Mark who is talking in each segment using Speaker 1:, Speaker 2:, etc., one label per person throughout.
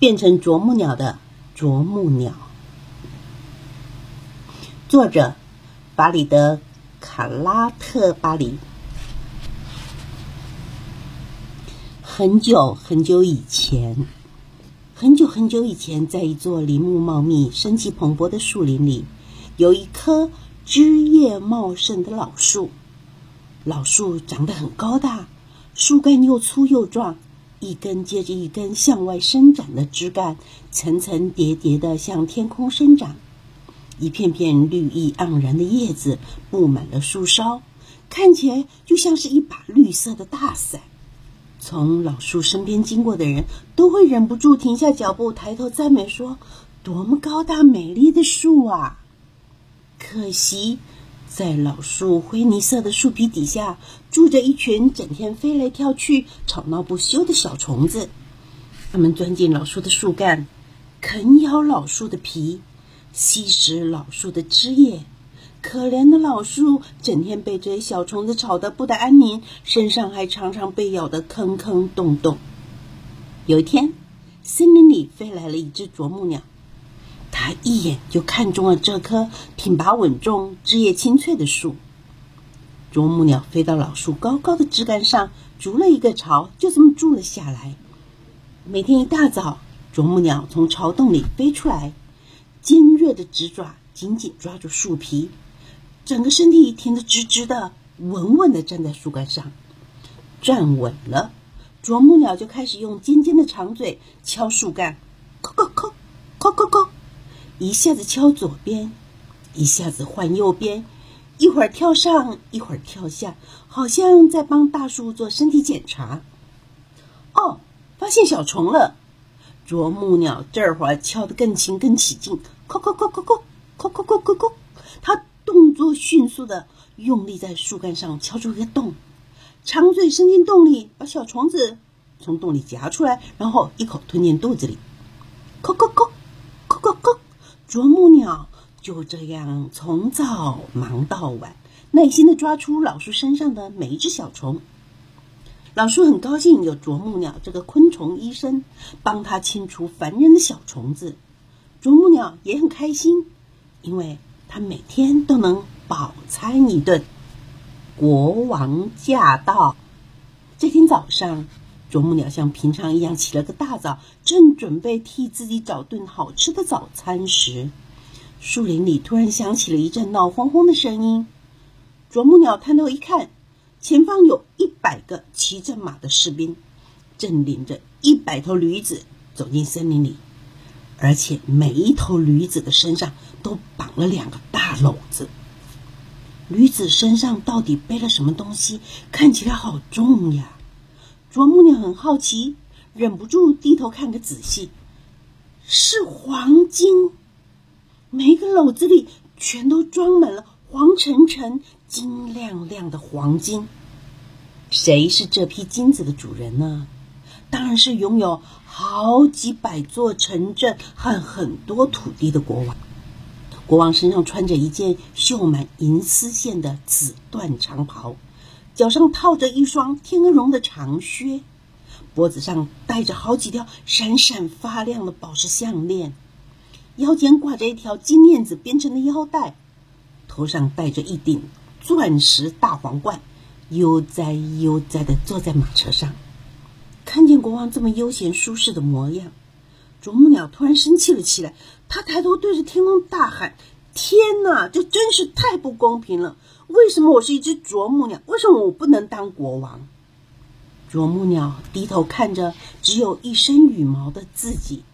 Speaker 1: 变成啄木鸟的啄木鸟。作者：巴里德·卡拉特巴里。很久很久以前，很久很久以前，在一座林木茂密、生机蓬勃的树林里，有一棵枝叶茂盛的老树。老树长得很高大，树干又粗又壮。一根接着一根向外伸展的枝干，层层叠叠地向天空生长。一片片绿意盎然的叶子布满了树梢，看起来就像是一把绿色的大伞。从老树身边经过的人都会忍不住停下脚步，抬头赞美说：“多么高大美丽的树啊！”可惜。在老树灰泥色的树皮底下，住着一群整天飞来跳去、吵闹不休的小虫子。它们钻进老树的树干，啃咬老树的皮，吸食老树的枝叶。可怜的老树整天被这些小虫子吵得不得安宁，身上还常常被咬得坑坑洞洞。有一天，森林里飞来了一只啄木鸟。他一眼就看中了这棵挺拔稳重、枝叶青翠的树。啄木鸟飞到老树高高的枝干上，筑了一个巢，就这么住了下来。每天一大早，啄木鸟从巢洞里飞出来，尖锐的直爪紧紧抓住树皮，整个身体挺得直直的，稳稳地站在树干上。站稳了，啄木鸟就开始用尖尖的长嘴敲树干，叩叩叩，叩叩叩。一下子敲左边，一下子换右边，一会儿跳上，一会儿跳下，好像在帮大树做身体检查。哦，发现小虫了！啄木鸟这会儿敲得更勤更起劲，叩叩叩叩叩，叩叩叩叩叩。它动作迅速的用力在树干上敲出一个洞，长嘴伸进洞里，把小虫子从洞里夹出来，然后一口吞进肚子里。叩叩叩，叩。啄木鸟就这样从早忙到晚，耐心的抓出老树身上的每一只小虫。老树很高兴有啄木鸟这个昆虫医生帮他清除烦人的小虫子，啄木鸟也很开心，因为他每天都能饱餐一顿。国王驾到！这天早上。啄木鸟像平常一样起了个大早，正准备替自己找顿好吃的早餐时，树林里突然响起了一阵闹哄哄的声音。啄木鸟探头一看，前方有一百个骑着马的士兵，正领着一百头驴子走进森林里，而且每一头驴子的身上都绑了两个大篓子。驴子身上到底背了什么东西？看起来好重呀！啄木鸟很好奇，忍不住低头看个仔细，是黄金，每个篓子里全都装满了黄澄澄、金亮亮的黄金。谁是这批金子的主人呢？当然是拥有好几百座城镇和很多土地的国王。国王身上穿着一件绣满银丝线的紫缎长袍。脚上套着一双天鹅绒的长靴，脖子上戴着好几条闪闪发亮的宝石项链，腰间挂着一条金链子编成的腰带，头上戴着一顶钻石大皇冠，悠哉悠哉地坐在马车上。看见国王这么悠闲舒适的模样，啄木鸟突然生气了起来。他抬头对着天空大喊：“天哪，这真是太不公平了！”为什么我是一只啄木鸟？为什么我不能当国王？啄木鸟低头看着只有一身羽毛的自己，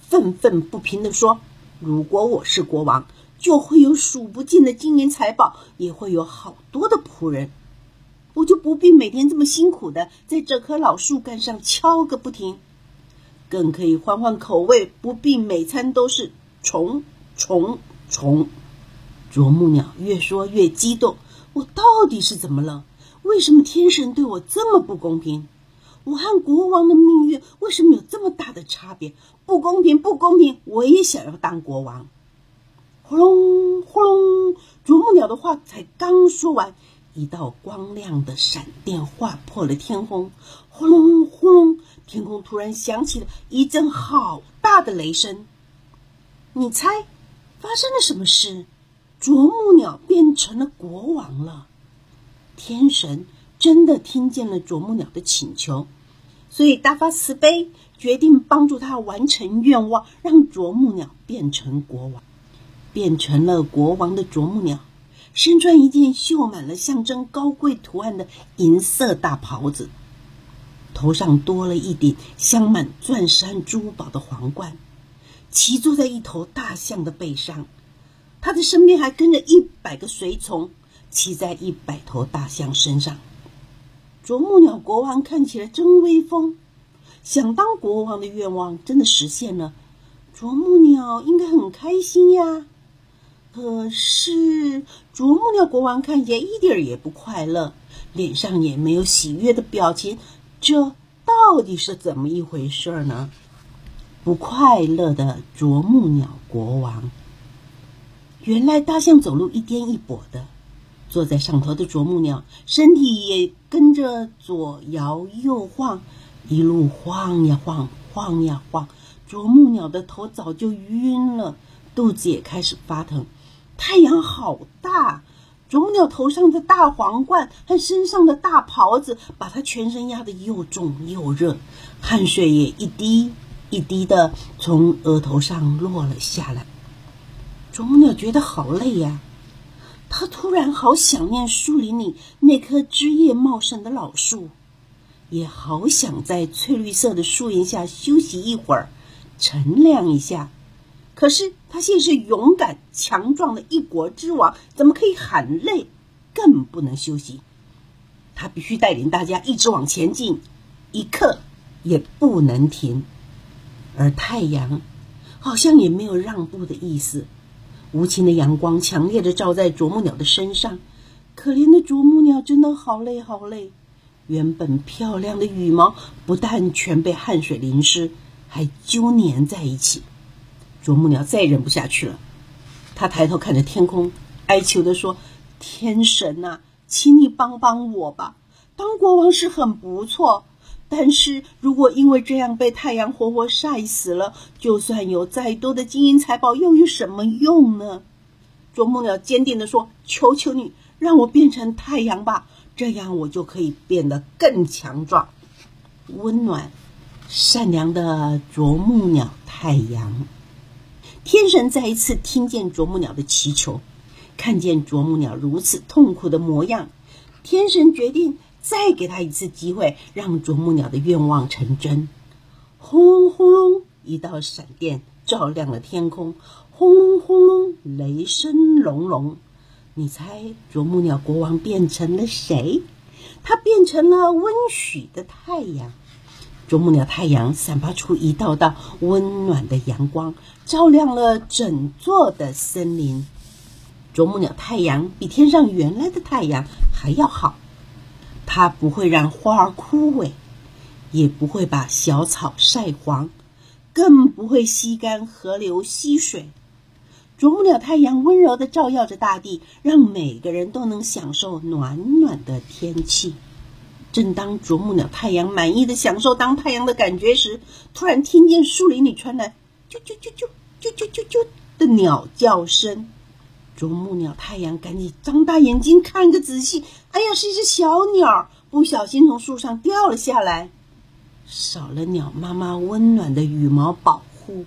Speaker 1: 愤愤不平地说：“如果我是国王，就会有数不尽的金银财宝，也会有好多的仆人，我就不必每天这么辛苦的在这棵老树干上敲个不停，更可以换换口味，不必每餐都是虫虫虫。”啄木鸟越说越激动。我到底是怎么了？为什么天神对我这么不公平？我和国王的命运为什么有这么大的差别？不公平，不公平！我也想要当国王。呼隆呼隆，啄木鸟的话才刚说完，一道光亮的闪电划破了天空。呼隆呼隆，天空突然响起了一阵好大的雷声。你猜发生了什么事？啄木鸟变成了国王了。天神真的听见了啄木鸟的请求，所以大发慈悲，决定帮助他完成愿望，让啄木鸟变成国王。变成了国王的啄木鸟，身穿一件绣满了象征高贵图案的银色大袍子，头上多了一顶镶满钻石和珠宝的皇冠。骑坐在一头大象的背上，他的身边还跟着一百个随从，骑在一百头大象身上。啄木鸟国王看起来真威风，想当国王的愿望真的实现了，啄木鸟应该很开心呀。可是啄木鸟国王看起来一点儿也不快乐，脸上也没有喜悦的表情，这到底是怎么一回事呢？不快乐的啄木鸟国王。原来大象走路一颠一跛的，坐在上头的啄木鸟身体也跟着左摇右晃，一路晃呀晃，晃呀晃。啄木鸟的头早就晕了，肚子也开始发疼。太阳好大，啄木鸟头上的大皇冠和身上的大袍子，把它全身压得又重又热，汗水也一滴。一滴的从额头上落了下来，啄木鸟觉得好累呀。它突然好想念树林里那棵枝叶茂盛的老树，也好想在翠绿色的树荫下休息一会儿，乘凉一下。可是他现是勇敢强壮的一国之王，怎么可以喊累？更不能休息。他必须带领大家一直往前进，一刻也不能停。而太阳好像也没有让步的意思，无情的阳光强烈的照在啄木鸟的身上，可怜的啄木鸟真的好累好累。原本漂亮的羽毛不但全被汗水淋湿，还揪粘在一起。啄木鸟再忍不下去了，他抬头看着天空，哀求的说：“天神呐，请你帮帮我吧！当国王是很不错。”但是如果因为这样被太阳活活晒死了，就算有再多的金银财宝，又有什么用呢？啄木鸟坚定地说：“求求你，让我变成太阳吧，这样我就可以变得更强壮、温暖、善良的啄木鸟太阳。”天神再一次听见啄木鸟的祈求，看见啄木鸟如此痛苦的模样，天神决定。再给他一次机会，让啄木鸟的愿望成真。轰隆轰隆，一道闪电照亮了天空。轰隆轰隆，雷声隆隆。你猜啄木鸟国王变成了谁？他变成了温煦的太阳。啄木鸟太阳散发出一道道温暖的阳光，照亮了整座的森林。啄木鸟太阳比天上原来的太阳还要好。它不会让花儿枯萎，也不会把小草晒黄，更不会吸干河流溪水。啄木鸟太阳温柔的照耀着大地，让每个人都能享受暖暖的天气。正当啄木鸟太阳满意的享受当太阳的感觉时，突然听见树林里传来“啾啾啾啾啾啾啾啾”的鸟叫声。啄木鸟太阳赶紧张大眼睛看个仔细，哎呀，是一只小鸟，不小心从树上掉了下来。少了鸟妈妈温暖的羽毛保护，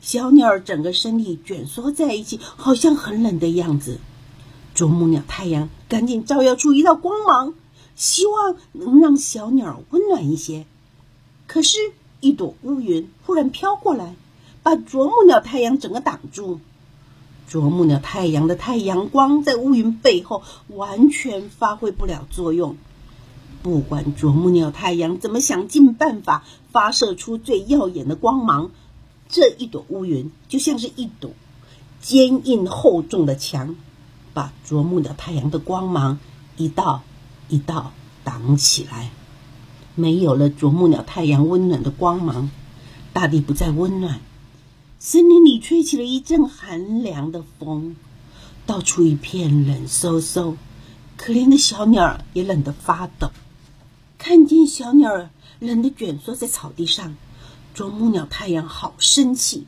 Speaker 1: 小鸟整个身体卷缩在一起，好像很冷的样子。啄木鸟太阳赶紧照耀出一道光芒，希望能让小鸟温暖一些。可是，一朵乌云忽然飘过来，把啄木鸟太阳整个挡住。啄木鸟太阳的太阳光在乌云背后完全发挥不了作用。不管啄木鸟太阳怎么想尽办法发射出最耀眼的光芒，这一朵乌云就像是一堵坚硬厚重的墙，把啄木鸟太阳的光芒一道一道挡起来。没有了啄木鸟太阳温暖的光芒，大地不再温暖。森林里吹起了一阵寒凉的风，到处一片冷飕飕，可怜的小鸟也冷得发抖。看见小鸟儿冷得蜷缩在草地上，啄木鸟太阳好生气。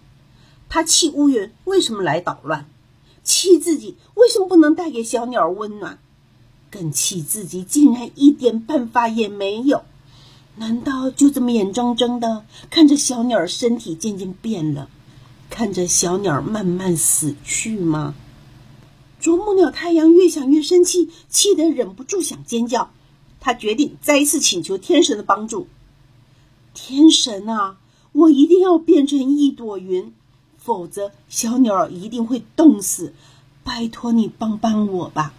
Speaker 1: 他气乌云为什么来捣乱，气自己为什么不能带给小鸟温暖，更气自己竟然一点办法也没有。难道就这么眼睁睁的看着小鸟身体渐渐变了，看着小鸟慢慢死去吗？啄木鸟太阳越想越生气，气得忍不住想尖叫。他决定再一次请求天神的帮助。天神啊，我一定要变成一朵云，否则小鸟一定会冻死。拜托你帮帮我吧！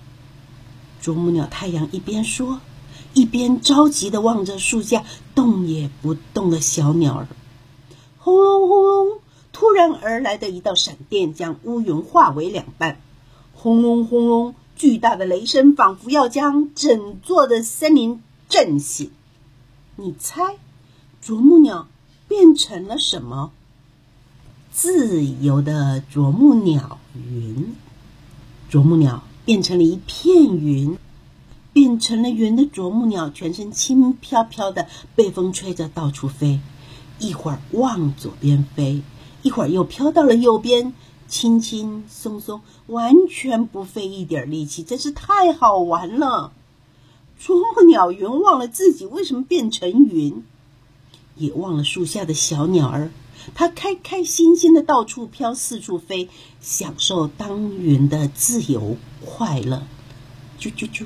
Speaker 1: 啄木鸟太阳一边说。一边着急地望着树下动也不动的小鸟儿，轰隆轰隆，突然而来的一道闪电将乌云化为两半，轰隆轰隆，巨大的雷声仿佛要将整座的森林震醒。你猜，啄木鸟变成了什么？自由的啄木鸟云，啄木鸟变成了一片云。变成了云的啄木鸟，全身轻飘飘的，被风吹着到处飞。一会儿往左边飞，一会儿又飘到了右边，轻轻松松，完全不费一点力气，真是太好玩了。啄木鸟云忘了自己为什么变成云，也忘了树下的小鸟儿，它开开心心的到处飘，四处飞，享受当云的自由快乐。啾啾啾。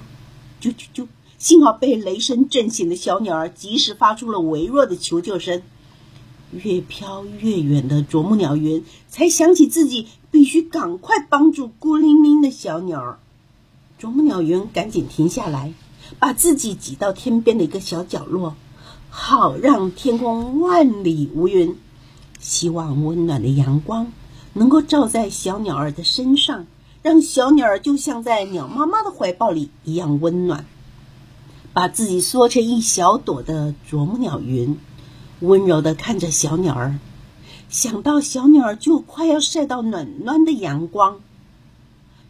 Speaker 1: 啾啾啾！幸好被雷声震醒的小鸟儿及时发出了微弱的求救声。越飘越远的啄木鸟云才想起自己必须赶快帮助孤零零的小鸟儿。啄木鸟云赶紧停下来，把自己挤到天边的一个小角落，好让天空万里无云。希望温暖的阳光能够照在小鸟儿的身上。让小鸟儿就像在鸟妈妈的怀抱里一样温暖，把自己缩成一小朵的啄木鸟云，温柔的看着小鸟儿，想到小鸟儿就快要晒到暖暖的阳光，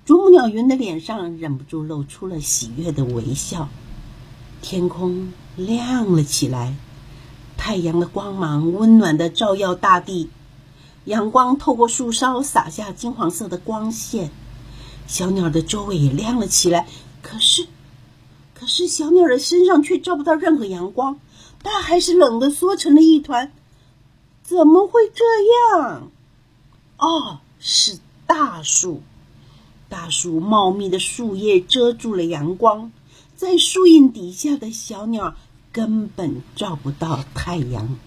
Speaker 1: 啄木鸟云的脸上忍不住露出了喜悦的微笑。天空亮了起来，太阳的光芒温暖的照耀大地，阳光透过树梢洒下金黄色的光线。小鸟的周围也亮了起来，可是，可是小鸟的身上却照不到任何阳光，它还是冷的缩成了一团。怎么会这样？哦，是大树，大树茂密的树叶遮住了阳光，在树荫底下的小鸟根本照不到太阳。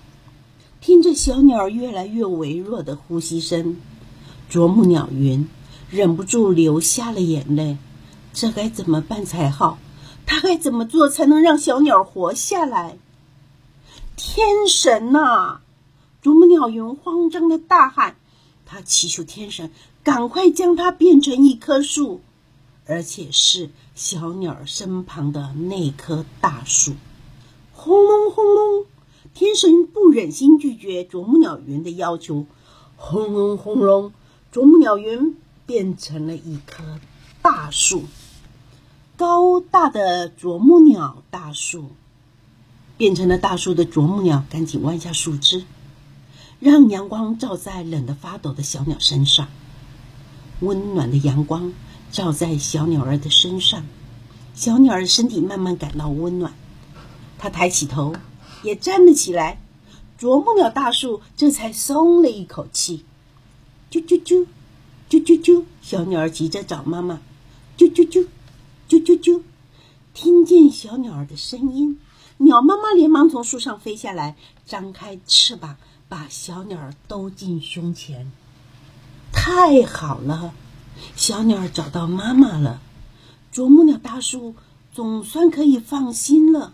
Speaker 1: 听着小鸟越来越微弱的呼吸声，啄木鸟云。忍不住流下了眼泪，这该怎么办才好？他该怎么做才能让小鸟活下来？天神呐！啄木鸟云慌张的大喊，他祈求天神赶快将它变成一棵树，而且是小鸟身旁的那棵大树。轰隆轰隆，天神不忍心拒绝啄木鸟云的要求，轰隆轰隆，啄木鸟云。变成了一棵大树，高大的啄木鸟大树，变成了大树的啄木鸟赶紧弯下树枝，让阳光照在冷得发抖的小鸟身上。温暖的阳光照在小鸟儿的身上，小鸟儿身体慢慢感到温暖，它抬起头，也站了起来。啄木鸟大树这才松了一口气。啾啾啾。啾啾啾！小鸟儿急着找妈妈。啾啾啾，啾啾啾！听见小鸟儿的声音，鸟妈妈连忙从树上飞下来，张开翅膀，把小鸟兜进胸前。太好了，小鸟找到妈妈了。啄木鸟大树总算可以放心了。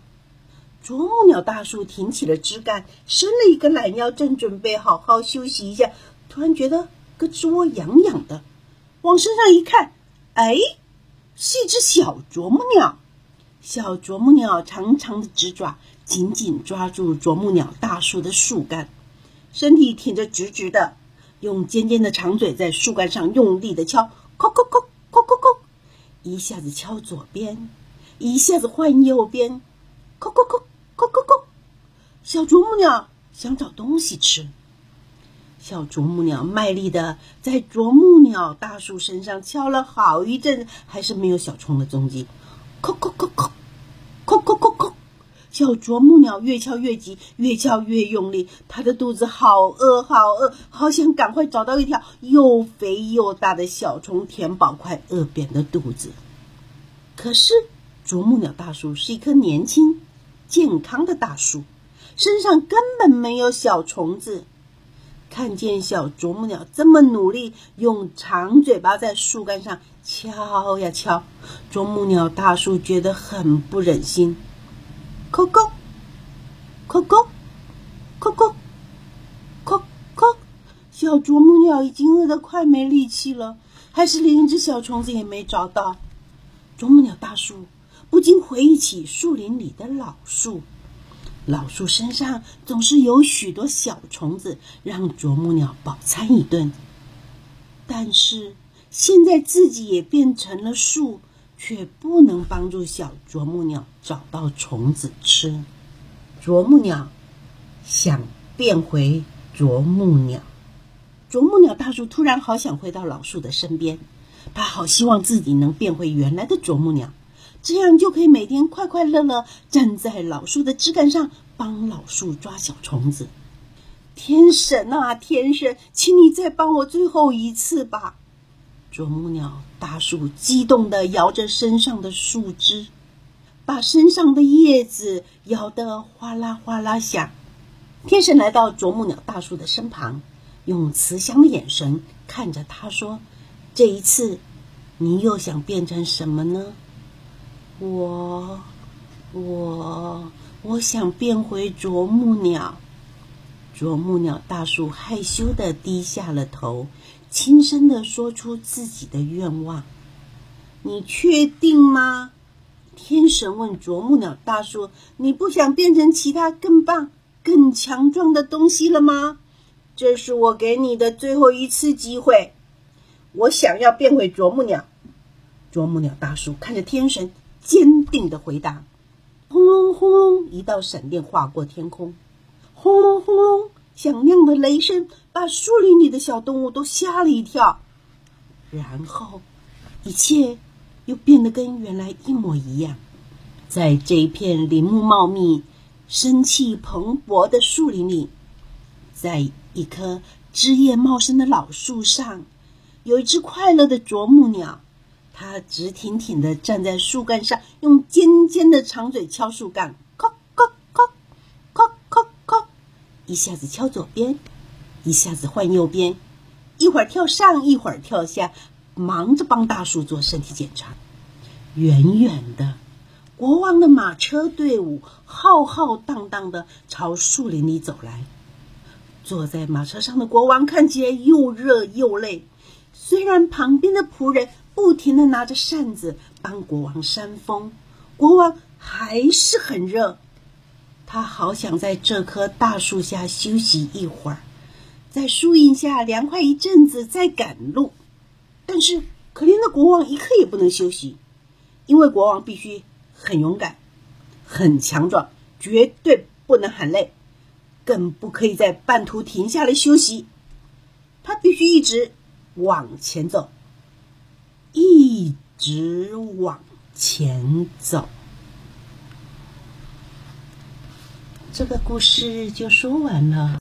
Speaker 1: 啄木鸟大树挺起了枝干，伸了一个懒腰，正准备好好休息一下，突然觉得。胳肢窝痒痒的，往身上一看，哎，是一只小啄木鸟。小啄木鸟长长的直爪紧紧抓住啄木鸟大树的树干，身体挺着直直的，用尖尖的长嘴在树干上用力的敲，敲敲敲敲敲敲，一下子敲左边，一下子换右边，敲敲敲咕咕咕！小啄木鸟想找东西吃。小啄木鸟卖力的在啄木鸟大树身上敲了好一阵，还是没有小虫的踪迹。叩叩叩叩。小啄木鸟越敲越急，越敲越用力。它的肚子好饿，好饿，好想赶快找到一条又肥又大的小虫，填饱快饿扁的肚子。可是，啄木鸟大叔是一棵年轻、健康的大树，身上根本没有小虫子。看见小啄木鸟这么努力，用长嘴巴在树干上敲呀敲，啄木鸟大叔觉得很不忍心。叩叩，叩叩，叩叩，叩叩，小啄木鸟已经饿得快没力气了，还是连一只小虫子也没找到。啄木鸟大树不禁回忆起树林里的老树。老树身上总是有许多小虫子，让啄木鸟饱餐一顿。但是现在自己也变成了树，却不能帮助小啄木鸟找到虫子吃。啄木鸟想变回啄木鸟。啄木鸟大树突然好想回到老树的身边，它好希望自己能变回原来的啄木鸟。这样就可以每天快快乐乐站在老树的枝干上，帮老树抓小虫子。天神啊，天神，请你再帮我最后一次吧！啄木鸟大树激动地摇着身上的树枝，把身上的叶子摇得哗啦哗啦响。天神来到啄木鸟大树的身旁，用慈祥的眼神看着他说：“这一次，你又想变成什么呢？”我，我，我想变回啄木鸟。啄木鸟大树害羞的低下了头，轻声的说出自己的愿望。你确定吗？天神问啄木鸟大叔：“你不想变成其他更棒、更强壮的东西了吗？”这是我给你的最后一次机会。我想要变回啄木鸟。啄木鸟大叔看着天神。坚定的回答：“轰隆轰隆，一道闪电划过天空，轰隆轰隆，响亮的雷声把树林里的小动物都吓了一跳。然后，一切又变得跟原来一模一样。在这一片林木茂密、生气蓬勃的树林里，在一棵枝叶茂盛的老树上，有一只快乐的啄木鸟。”它直挺挺的站在树干上，用尖尖的长嘴敲树干，敲敲敲，敲敲敲，一下子敲左边，一下子换右边，一会儿跳上，一会儿跳下，忙着帮大树做身体检查。远远的，国王的马车队伍浩浩荡荡的朝树林里走来。坐在马车上的国王看起来又热又累，虽然旁边的仆人。不停的拿着扇子帮国王扇风，国王还是很热。他好想在这棵大树下休息一会儿，在树荫下凉快一阵子再赶路。但是可怜的国王一刻也不能休息，因为国王必须很勇敢、很强壮，绝对不能喊累，更不可以在半途停下来休息。他必须一直往前走。一直往前走，这个故事就说完了。